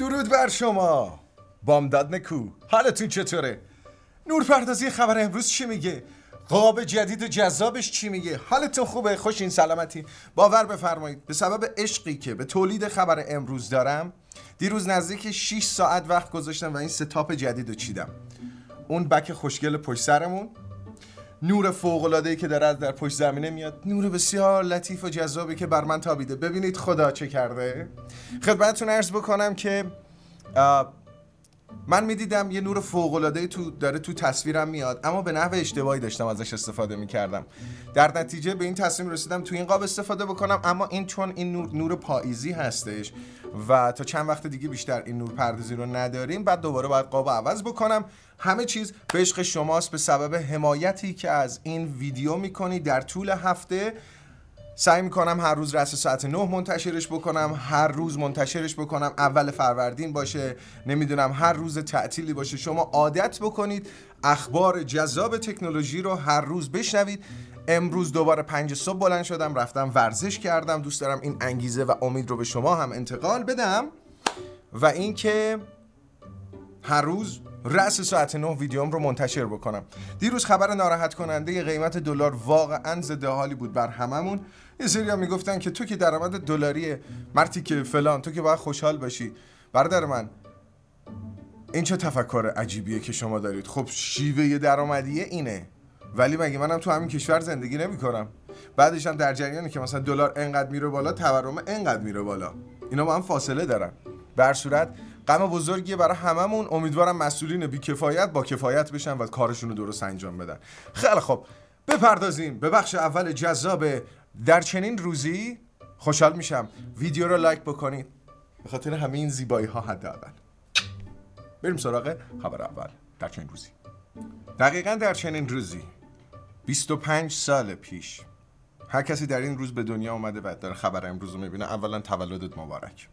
درود بر شما. بامداد نکو. حالتون چطوره؟ نورپردازی خبر امروز چی میگه؟ قاب جدید و جذابش چی میگه؟ حالتون خوبه؟ خوش این سلامتی. باور بفرمایید. به سبب عشقی که به تولید خبر امروز دارم دیروز نزدیک 6 ساعت وقت گذاشتم و این ستاپ جدید رو چیدم. اون بک خوشگل پشت سرمون. نور فوق ای که داره در پشت زمینه میاد. نور بسیار لطیف و جذابی که بر من تابیده. ببینید خدا چه کرده. خدمتتون عرض بکنم که من می‌دیدم یه نور فوق العاده تو داره تو تصویرم میاد اما به نحو اشتباهی داشتم ازش استفاده می‌کردم. در نتیجه به این تصمیم رسیدم تو این قاب استفاده بکنم اما این چون این نور, نور پاییزی هستش و تا چند وقت دیگه بیشتر این نور پردازی رو نداریم بعد دوباره باید قاب عوض بکنم. همه چیز به عشق شماست به سبب حمایتی که از این ویدیو می‌کنی در طول هفته. سعی می‌کنم هر روز رس ساعت 9 منتشرش بکنم هر روز منتشرش بکنم اول فروردین باشه نمی‌دونم هر روز تعطیلی باشه. شما عادت بکنید اخبار جذاب تکنولوژی رو هر روز بشنوید. امروز دوباره پنج صبح بلند شدم رفتم ورزش کردم. دوست دارم این انگیزه و امید رو به شما هم انتقال بدم. و اینکه هر روز رأس ساعت 9 ویدیوم رو منتشر بکنم. دیروز خبر ناراحت کننده قیمت دلار واقعا ضد حالی بود بر هممون. یه سری می‌گفتن که تو که درآمد دلاری مرتی که فلان تو که باید خوشحال باشی. برادر من این چه تفکر عجیبیه که شما دارید؟ خب شیوه درآمدیه اینه. ولی مگه منم تو همین کشور زندگی نمی‌کنم؟ بعدش هم در جریانی که مثلا دلار انقدر میره بالا تورم انقدر میره بالا. اینا با هم فاصله دارن. بر صورت غم بزرگیه برای هممون. امیدوارم مسئولین بیکفایت با کفایت بشن و کارشون رو درست انجام بدن. خیلی خب بپردازیم به بخش اول جذاب. در چنین روزی خوشحال میشم. ویدیو رو لایک بکنید. به خاطر همین زیبایی ها حداقل. بریم سراغ خبر اول. در چنین روزی. دقیقا در چنین روزی. 25 سال پیش. هر کسی در این روز به دنیا اومده و داره خبر امروز رو می‌بینه. اولا تولدت مبارک.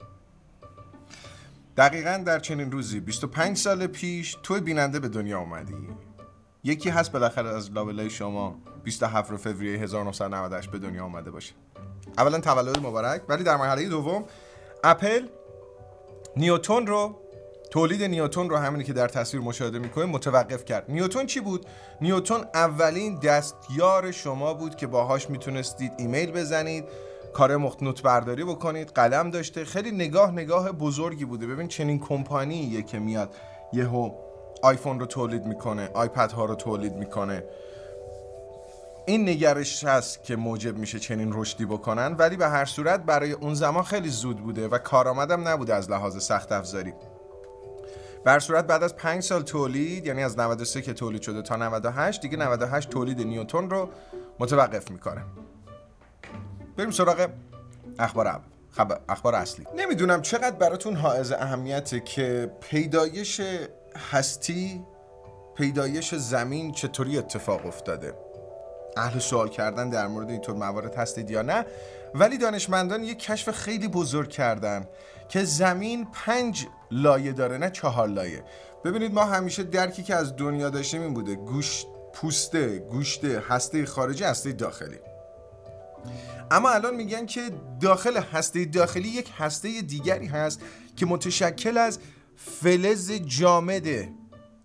دقیقا در چنین روزی 25 سال پیش تو بیننده به دنیا اومدی. یکی هست بالاخره از لابلای شما 27 فوریه 1998 به دنیا آمده باشه. اولا تولد مبارک ولی در مرحله دوم اپل نیوتون رو تولید نیوتون رو همینی که در تصویر مشاهده می‌کنه متوقف کرد. نیوتون چی بود؟ نیوتون اولین دستیار شما بود که باهاش می‌تونستید ایمیل بزنید کار مختنوت برداری بکنید قلم داشته. خیلی نگاه نگاه بزرگی بوده. ببین چنین کمپانیه که میاد یهو آیفون رو تولید می‌کنه آیپد ها رو تولید می‌کنه. این نگرش هست که موجب میشه چنین رشدی بکنن ولی به هر صورت برای اون زمان خیلی زود بوده و کارآمدم نبوده از لحاظ سخت افزاری. بر صورت بعد از 5 سال تولید یعنی از 93 که تولید شده تا 98 دیگه 98 تولید نیوتون رو متوقف می‌کنه. بریم سراغ اخبار خب... اخبار اصلی. نمی‌دونم چقدر براتون حائز اهمیته که پیدایش هستی پیدایش زمین چطوری اتفاق افتاده. اهل سوال کردن در مورد اینطور موارد هستید یا نه؟ ولی دانشمندان یک کشف خیلی بزرگ کردن که زمین پنج لایه داره نه چهار لایه. ببینید ما همیشه درکی که از دنیا داشتیم این بوده. گوش پوسته گوشته هسته خارجی هسته داخلی. اما الان میگن که داخل هسته داخلی یک هسته دیگری هست که متشکل از فلز جامده.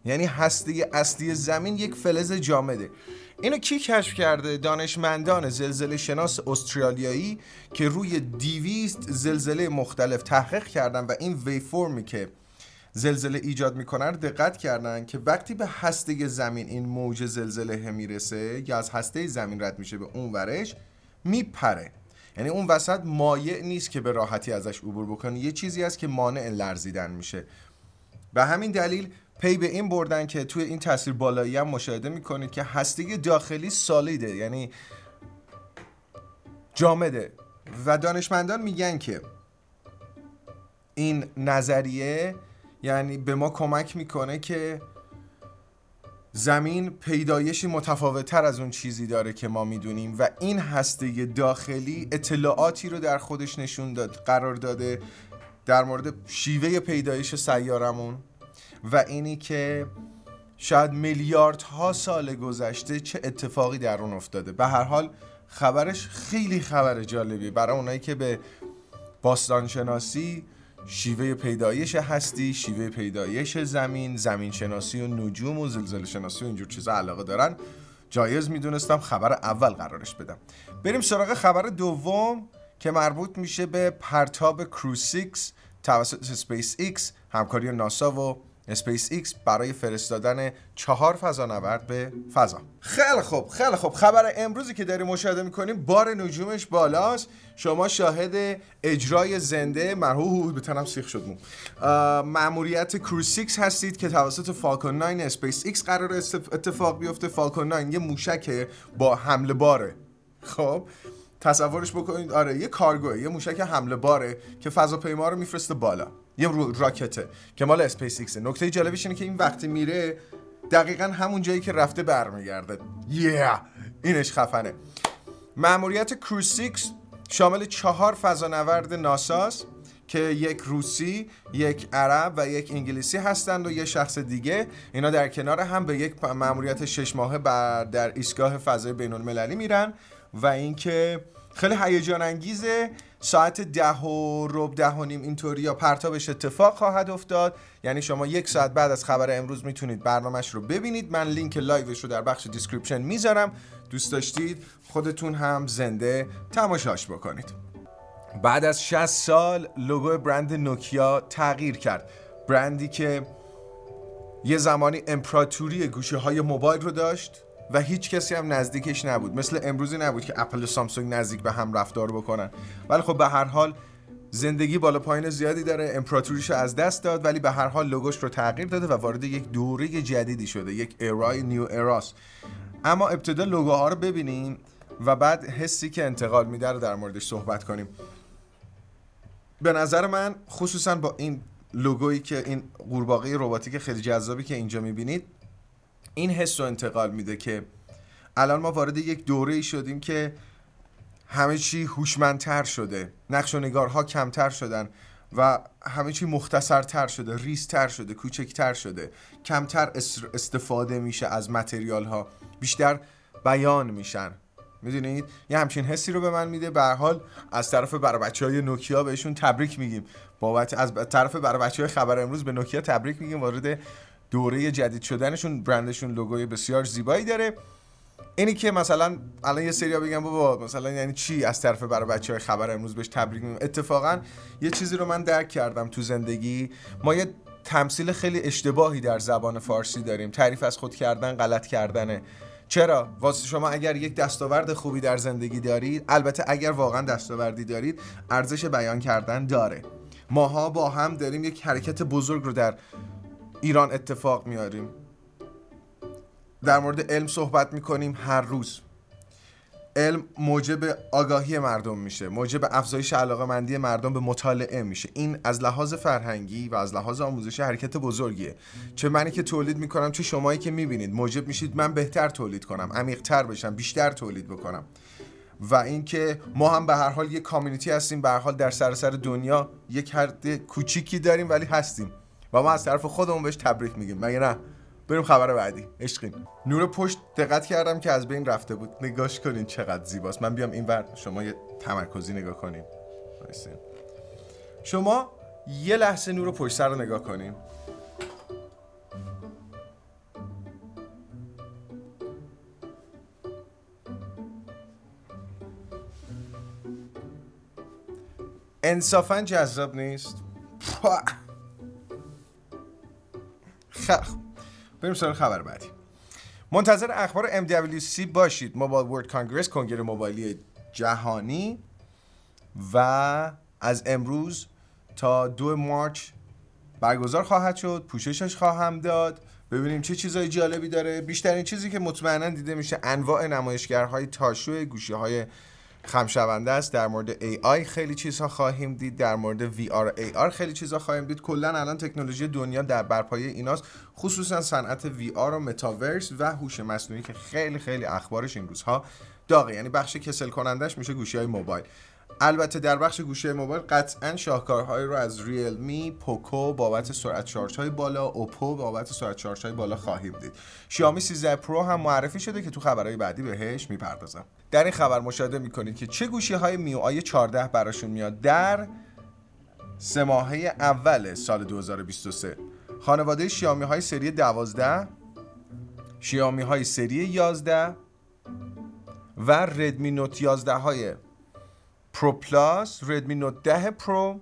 یعنی هسته اصلی زمین یک فلز جامده. اینو کی کشف کرده؟ دانشمندان زلزله شناس استرالیایی که روی دیویست زلزله مختلف تحقیق کردن و این وی فرمی که زلزله ایجاد می‌کنن دقت کردن که وقتی به هسته زمین این موج زلزله می‌رسه یا از هسته زمین رد میشه به اون ورش میپره. یعنی اون وسط مایع نیست که به راحتی ازش عبور بکنه یه چیزی هست که مانع لرزیدن میشه. به همین دلیل پی به این بردن که توی این تصویر بالایی هم مشاهده می‌کنید که هسته داخلی سالیده. یعنی جامده. و دانشمندان میگن که این نظریه یعنی به ما کمک می‌کنه که زمین پیدایشی متفاوت تر از اون چیزی داره که ما می‌دونیم و این هسته داخلی اطلاعاتی رو در خودش نشون داد قرار داده در مورد شیوه پیدایش سیارمون و اینی که شاید میلیاردها سال گذشته چه اتفاقی در اون افتاده. به هر حال خبرش خیلی خبر جالبی. برای اونایی که به باستانشناسی شیوه پیدایش هستی شیوه پیدایش زمین زمین شناسی و نجوم و زلزله شناسی و اینجور چیزا علاقه دارن. جایز می‌دونستم خبر اول قرارش بدم. بریم سراغ خبر دوم که مربوط میشه به پرتاب Crew Six توسط اسپیس ایکس همکاری ناسا و اسپیس ایکس برای فرستادن چهار فضانورد به فضا. خیلی خوب خیلی خوب. خبر امروزی که داریم مشاهده می‌کنیم بار نجومش بالاست. شما شاهد اجرای زنده مرحوم به سیخ شد مو. ماموریت Crew Six هستید که توسط فالکون 9 اسپیس ایکس قرار اتفاق بیفته. فالکون 9 یه موشک با حمل باره. خب تصورش بکنید آره یه کارگوه یه موشک حمل باره که فضاپیما رو میفرسته بالا. یه راکته که مال اسپیس ایکسه نکته جالبش اینه که این وقتی میره دقیقا همون جایی که رفته برمیگرده. یه yeah. اینش خفنه. ماموریت Crew Six شامل چهار فضانورد ناساس که یک روسی، یک عرب و یک انگلیسی هستند و یه شخص دیگه. اینا در کنار هم به یک مأموریت شش ماهه بر در ایستگاه فضای بین المللی میرن و اینکه خیلی هیجان انگیزه ساعت ده و ربع ده و نیم اینطوری یا پرتابش اتفاق خواهد افتاد. یعنی شما یک ساعت بعد از خبر امروز می‌تونید برنامهش رو ببینید. من لینک live ش رو در بخش description می‌ذارم. دوست داشتید خودتون هم زنده تماشاش بکنید. بعد از 60 سال لوگو برند نوکیا تغییر کرد. برندی که یه زمانی امپراتوری گوشه های موبایل رو داشت. و هیچ کسی هم نزدیکش نبود. مثل امروزی نبود که اپل و سامسونگ نزدیک به هم رفتار بکنن. ولی خب به هر حال زندگی بالا پایین زیادی داره. امپراتوریش رو از دست داد ولی به هر حال لوگوش رو تغییر داده و وارد یک دوره جدیدی شده یک ارای نیو اراس. اما ابتدا لوگوها رو ببینیم و بعد حسی که انتقال میده رو در موردش صحبت کنیم. به نظر من خصوصا با این لوگویی که این قورباغه رباتیک خیلی جذابی که اینجا می‌بینید این حس رو انتقال میده که الان ما وارد یک دوره ای شدیم که همه چی هوشمندتر شده نقش و نگارها کمتر شدن و همه چی مختصرتر شده ریزتر شده کوچکتر شده. کمتر استفاده میشه از متریال ها بیشتر بیان میشن. می‌دونید؟ یه همچین حسی رو به من میده. به حال از طرف برای بچه های نوکیا بهشون تبریک میگیم. بابت از طرف برای بچه های خبر امروز به نوکیا تبریک میگیم. وارد دوره جدید شدنشون برندشون لوگوی بسیار زیبایی داره. اینی که مثلا الان یه سری بگم بابا مثلا یعنی چی؟ از طرف برای بچه های خبر امروز بهش تبریک میگم. اتفاقا یه چیزی رو من درک کردم تو زندگی. ما یه تمثیل خیلی اشتباهی در زبان فارسی داریم. تعریف از خود کردن غلط کردنه. چرا؟ واسه شما اگر یک دستاورد خوبی در زندگی دارید البته اگر واقعا دستاوردی دارید ارزش بیان کردن داره. ماها با هم داریم یک حرکت بزرگ رو در ایران اتفاق میاریم. در مورد علم صحبت می‌کنیم هر روز. علم موجب آگاهی مردم میشه موجب افزایش علاقه مندی مردم به مطالعه میشه. این از لحاظ فرهنگی و از لحاظ آموزشی حرکت بزرگیه. چه منی که تولید می‌کنم چه شمایی که می‌بینید. موجب میشید من بهتر تولید کنم عمیقتر بشم بیشتر تولید بکنم. و اینکه ما هم به هر حال یک کامیونیتی هستیم به هر حال در سراسر دنیا یک حد کوچیکی داریم ولی هستیم. و ما از طرف خودمون بهش تبریک میگیم. مگه نه؟ بریم خبر بعدی. عشقین نور پشت دقت کردم که از بین رفته بود. نگاش کنین چقدر زیباست. من بیام این ور شما یه تمرکزی نگاه کنیم شما یه لحظه نور پشت سر رو نگاه کنیم انصافا جذاب نیست. خب بریم سراغ خبر بعدی. منتظر اخبار MWC باشید. موبایل ورد کانگرس کنگره موبایلی جهانی و از امروز تا دو مارچ برگزار خواهد شد. پوششش خواهم داد. ببینیم چه چیزای جالبی داره. بیشترین چیزی که مطمئنا دیده میشه انواع نمایشگرهای تاشو گوشی های خمشونده است. در مورد AI خیلی چیزها خواهیم دید. در مورد VR AR خیلی چیزها خواهیم دید. کلا الان تکنولوژی دنیا در برپایه ایناست. خصوصا صنعت VR و متاورس و هوش مصنوعی که خیلی خیلی اخبارش این روزها داغه. یعنی بخش کسل کنندش میشه گوشی های موبایل. البته در بخش گوشی موبایل قطعا شاهکارهایی رو از ریلمی، پوکو بابت سرعت شارژ های بالا، اوپو بابت سرعت شارژ های بالا خواهیم دید. شیائومی 13 پرو هم معرفی شده که تو خبرهای بعدی بهش می‌پردازم. در این خبر مشاهده می‌کنید که چه گوشی های MIUI 14 براشون میاد در سه ماهه اول سال 2023 خانواده شیائومی های سری 12 شیائومی های سری 11 و ردمی نوت 11 های پرو پلاس ردمی نوت 10 پرو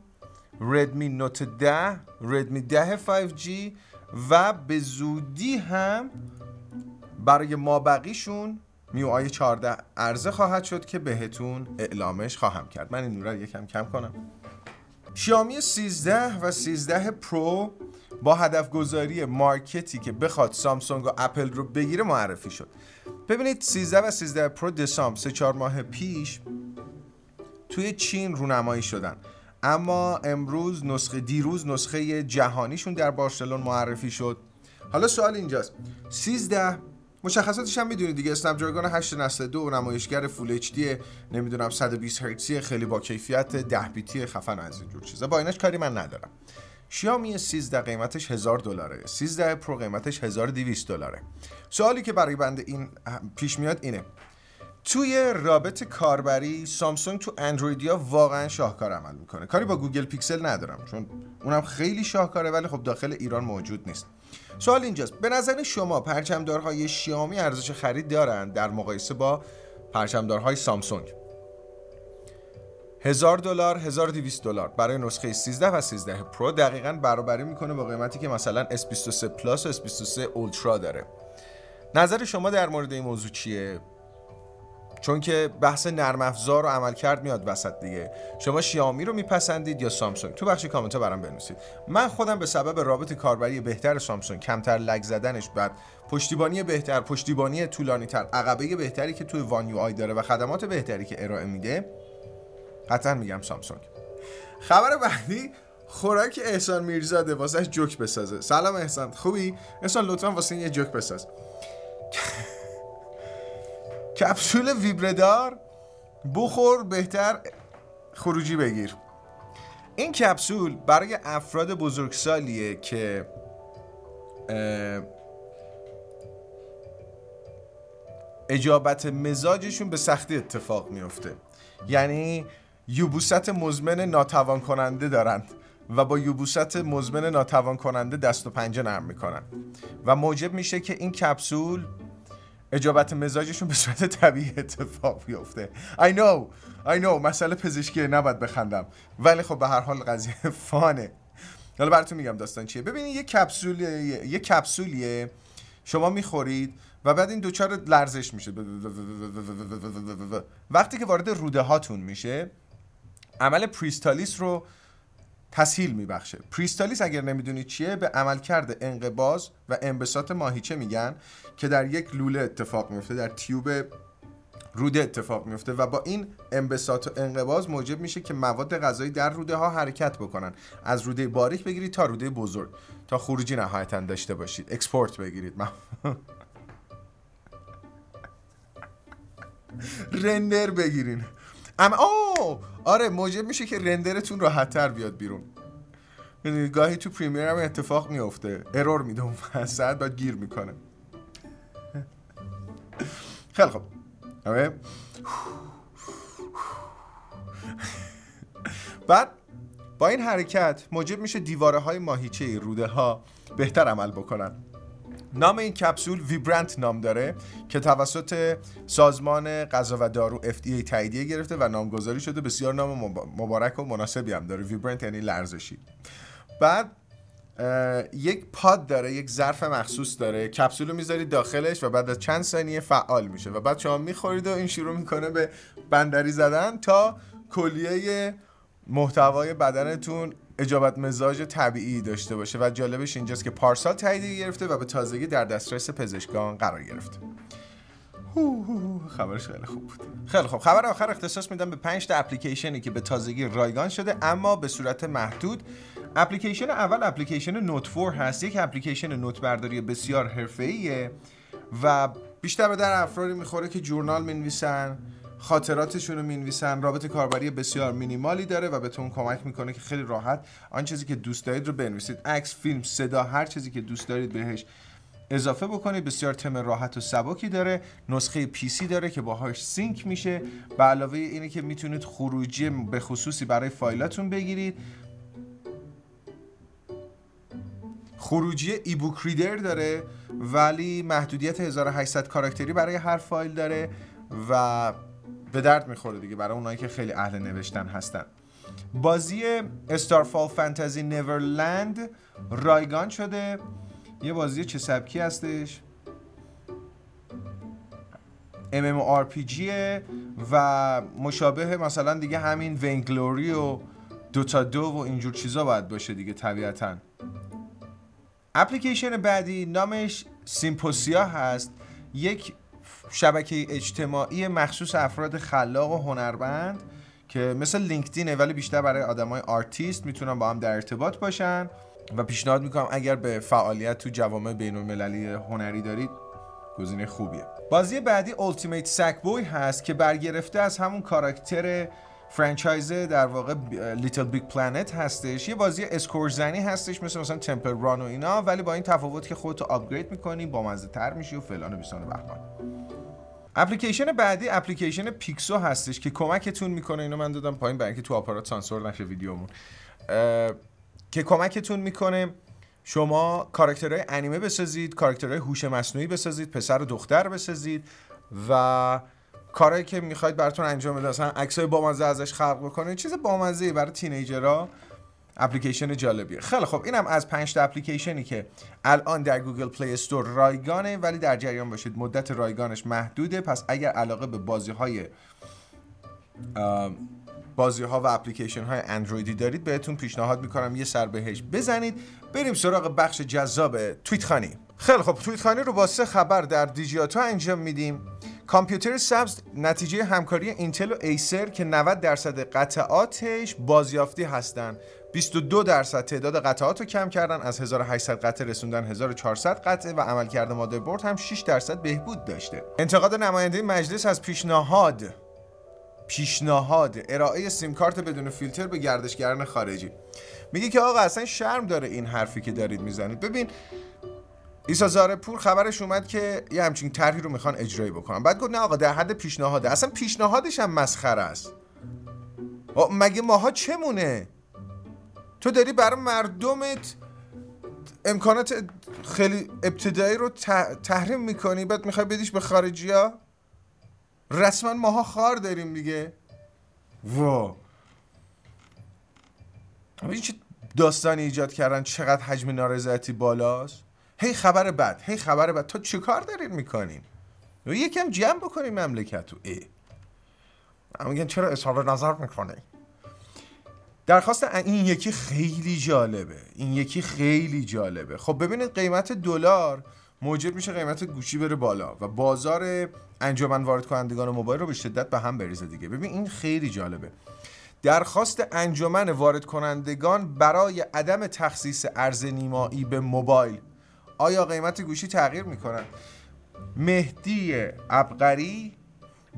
ردمی نوت 10 ردمی 10 5G و به زودی هم برای ما بقیشون MIUI 14 عرضه خواهد شد که بهتون اعلامش خواهم کرد. من این نور یکم کم کنم. شیائومی 13 و 13 پرو با هدف گذاری مارکتی که بخواد سامسونگ و اپل رو بگیره معرفی شد. ببینید 13 و 13 پرو دسامبر 3 4 ماه پیش توی چین رونمایی شدن. اما امروز نسخه دیروز نسخه جهانیشون در بارسلون معرفی شد. حالا سوال اینجاست. 13 مشخصاتش هم می‌دونید دیگه. اسنپ دراگون 8 نسل دو نمایشگر Full HD نمی‌دونم 120 هرتزی خیلی با کیفیت 10 بیتی خفن از اینجور چیزا. با اینش کاری من ندارم. شیائومی 13 قیمتش 1000 دلاره. 13 پرو قیمتش 1200 دلاره. سوالی که برای بنده این پیش میاد اینه. توی رابط کاربری سامسونگ تو اندرویدیا واقعا شاهکار عمل می‌کنه. کاری با گوگل پیکسل ندارم چون اونم خیلی شاهکاره ولی خب داخل ایران موجود نیست. سوال اینجاست. به نظر شما پرچمدارهای شیائومی ارزش خرید دارند در مقایسه با پرچمدارهای سامسونگ؟ هزار دلار 1200 دلار. برای نسخه 13 و 13 پرو دقیقا برابری می‌کنه با قیمتی که مثلا S23 پلاس و S23 اولترا داره. نظر شما در مورد این موضوع چیه؟ چون که بحث نرم افزار و عملکرد میاد وسط دیگه. شما شیائومی رو میپسندید یا سامسونگ؟ تو بخش کامنت برام بنویسید. من خودم به سبب رابط کاربری بهتر سامسونگ کمتر lag زدنش بعد پشتیبانی بهتر پشتیبانی طولانی تر عقبه بهتری که توی وان یو آی داره و خدمات بهتری که ارائه میده. قطعا میگم سامسونگ. خبر بعدی خوراک احسان میرزاده واسه جوک بسازه. سلام احسان خوبی؟ احسان لطفا واسه یه جوک بساز. کپسول ویبردار بخور بهتر خروجی بگیر. این کپسول برای افراد بزرگسالیه که اجابت مزاجشون به سختی اتفاق میفته یعنی یوبوست مزمن ناتوان کننده دارند و با یوبوست مزمن ناتوان کننده دست و پنجه نرم می‌کنن. و موجب میشه که این کپسول اجابت مزاجشون به صورت طبیعی اتفاق بیفته. I know. I know. مسئله پزشکی نباید بخندم. ولی خب به هر حال قضیه فانه. حالا براتون میگم داستان چیه. ببینید یه کپسول یه کپسولیه. شما می‌خورید و بعد این دوچار لرزش میشه. وقتی که وارد روده هاتون میشه عمل پریستالیس رو تسهیل میبخشه. پریستالیس اگر نمی‌دونید چیه به عملکرد انقباز و انبساط ماهیچه میگن که در یک لوله اتفاق میفته در تیوب روده اتفاق میفته و با این انبساط و انقباز موجب میشه که مواد غذایی در روده ها حرکت بکنن. از روده باریک بگیرید تا روده بزرگ تا خروجی نهایتا داشته باشید. export بگیرید. render بگیرین. اما آره موجب میشه که render تون راحتتر بیاد بیرون. یعنی گاهی تو Premiere هم اتفاق میفته error میده اون وسط بعد گیر می‌کنه. خیلی آره. بعد با این حرکت موجب میشه دیواره های ماهیچه روده ها بهتر عمل بکنن. نام این کپسول ویبرنت نام داره که توسط سازمان غذا و دارو FDA تاییدیه گرفته و نامگذاری شده. بسیار نام مبارک و مناسبی هم داره. ویبرنت یعنی لرزشی. بعد یک پاد داره یک ظرف مخصوص داره. کپسول رو می‌ذارید داخلش و بعد از چند ثانیه فعال میشه و بعد شما می‌خورید و این شروع می‌کنه به بندری زدن تا کلیه محتوای بدنتون اجابت مزاج طبیعی داشته باشه و جالبش اینجاست که پارسال تایید گرفته و به تازگی در دسترس پزشکان قرار گرفته خبرش خیلی خوب بود. خیلی خوب. خبر آخر اختصاص میدم به 5 تا اپلیکیشنی که به تازگی رایگان شده اما به صورت محدود. اپلیکیشن اول اپلیکیشن نوت 4 هست. یک اپلیکیشن نوت برداری بسیار حرفه‌ایه و بیشتر به درد افرادی می‌خوره که journal می‌نویسن خاطراتشون رو می‌نویسن. رابط کاربری بسیار مینیمالی داره و بهتون کمک می‌کنه که خیلی راحت آن چیزی که دوست دارید رو بنویسید. عکس فیلم صدا هر چیزی که دوست دارید بهش اضافه بکنید. بسیار تم راحت و سبکی داره. نسخه PC داره که باهاش sync میشه. به علاوه اینه که می‌تونید خروجی به خصوصی برای فایلاتون بگیرید. خروجی ebook reader داره ولی محدودیت 1800 کاراکتری برای هر فایل داره و به درد می‌خوره دیگه برای اونایی که خیلی اهل نوشتن هستن. بازی استارفال فانتزی نیورلند رایگان شده. یه بازی چه سبکی هستش. MMORPG و مشابه مثلا دیگه همین Vainglory و Dota 2 و اینجور چیزا باید باشه دیگه طبیعتا. اپلیکیشن بعدی نامش سیمپوسیا هست. یک شبکه اجتماعی مخصوص افراد خلاق و هنرمند که مثل لینکدینه ولی بیشتر برای آدمای آرتیست می‌تونن با هم در ارتباط باشن. و پیشنهاد می‌کنم اگر به فعالیت تو جوامع بین المللی هنری دارید گزینه خوبیه. بازی بعدی Ultimate Sackboy هست که برگرفته از همون کاراکتر franchise در واقع LittleBigPlanet هستش. یه بازی score زنی هستش مثل مثلا Temple Run و اینا ولی با این تفاوت که خودتو upgrade می‌کنی با مزه تر میشی و فلان و بیسان و بهمان. اپلیکیشن بعدی اپلیکیشن پیکسو هستش که کمکتون می‌کنه. اینو من دادم پایین برای اینکه تو آپارات سانسور نشه ویدیومون. که کمکتون می‌کنه شما کاراکترهای انیمه بسازید کاراکترهای هوش مصنوعی بسازید پسر و دختر بسازید و کارهایی که می‌خواید براتون انجام بده مثلا عکسای بامزه ازش خلق بکنید. چیز بامزه برای teenager ها. اپلیکیشن جالبیه. خیلی خب اینم از 5 تا اپلیکیشنی که الان در گوگل پلی استور رایگانه ولی در جریان باشید. مدت رایگانش محدوده. پس اگر علاقه به بازی های بازی ها و اپلیکیشن های اندرویدی دارید بهتون پیشنهاد می‌کنم یه سر بهش بزنید. بریم سراغ بخش جذاب توییت خوانی خیلی خب توییت خانی رو با سه خبر در دیجیاتو انجام میدیم. کامپیوتر سبز نتیجه همکاری اینتل و ایسر که 90 درصد قطعاتش بازیافتی هستند 22 درصد تعداد قطعات رو کم کردن از 1800 قطعه رسوندن 1400 قطعه و عملکرد مادربرد هم 6 درصد بهبود داشته. انتقاد نماینده مجلس از پیشنهاد پیشنهاد ارائه سیم کارت بدون فیلتر به گردشگران خارجی. میگه که آقا اصلا شرم داره این حرفی که دارید می‌زنید. ببین ایسا پور خبرش اومد که یه همچین طرحی رو می‌خوان اجرایی بکنن. بعد گفت نه آقا در حد پیشنهاده. اصلا پیشنهادش هم مسخره است. مگه ماها چمونه؟ تو داری برای مردمت امکانات خیلی ابتدایی رو تحریم می‌کنی بعد می‌خوای بدیش به خارجی ها رسما ماها خار داریم دیگه. وا این چه داستانی ایجاد کردن؟ چقدر حجم نارضایتی بالاست؟ هی خبر بد هی خبر بد. تو چه کار دارین می‌کنین؟ یکم جمع بکنین مملکت ای. میگن چرا اظهار نظر می‌کنه درخواست این یکی خیلی جالبه. این یکی خیلی جالبه. خب ببینید قیمت دلار موجب میشه قیمت گوشی بره بالا و بازار انجمن وارد کنندگان موبایل رو به شدت به هم بریزه دیگه. ببین این خیلی جالبه. درخواست انجمن وارد کنندگان برای عدم تخصیص ارز نیمایی به موبایل. آیا قیمت گوشی تغییر می‌کنن مهدی ابقری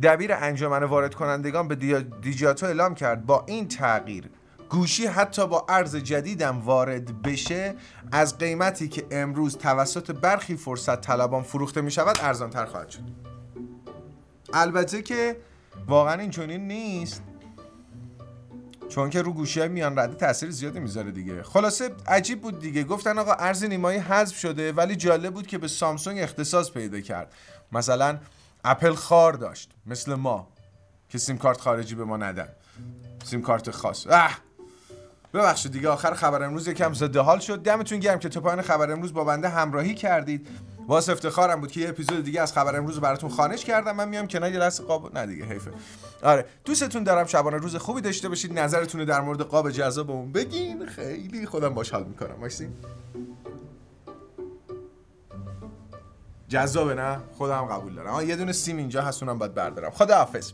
دبیر انجمن وارد کنندگان به دیجاتو اعلام کرد. با این تغییر گوشی حتی با ارز جدیدم وارد بشه از قیمتی که امروز توسط برخی فرصت طلبان فروخته می شود ارزان تر خواهد شد. البته که واقعا این چنین نیست. چون که رو گوشی میان رده تاثیر زیادی می‌ذاره دیگه. خلاصه عجیب بود دیگه. گفتن آقا ارز نیمایی حذف شده ولی جالب بود که به سامسونگ اختصاص پیدا کرد. مثلا اپل خار داشت مثل ما که سیم کارت خارجی به ما ندن. سیم کارت خاص. اه! ببخشید دیگه آخر خبر امروز یکم زده حال شد. دمتون گرم که تا پایان خبر امروز با بنده همراهی کردید. واس افتخارم بود که یه اپیزود دیگه از خبر امروز براتون خانش کردم. من میام کنار یه لحظه قاب نه دیگه حیفه. آره دوستتون دارم. شبانه روز خوبی داشته باشید. نظرتون در مورد قاب جذابمون بگین. خیلی خودم باش حال می‌کنم. وایسین جذابه نه؟ خودم قبول دارم. یه دونه سیم اینجا هستونم باید بردارم. خدا حافظ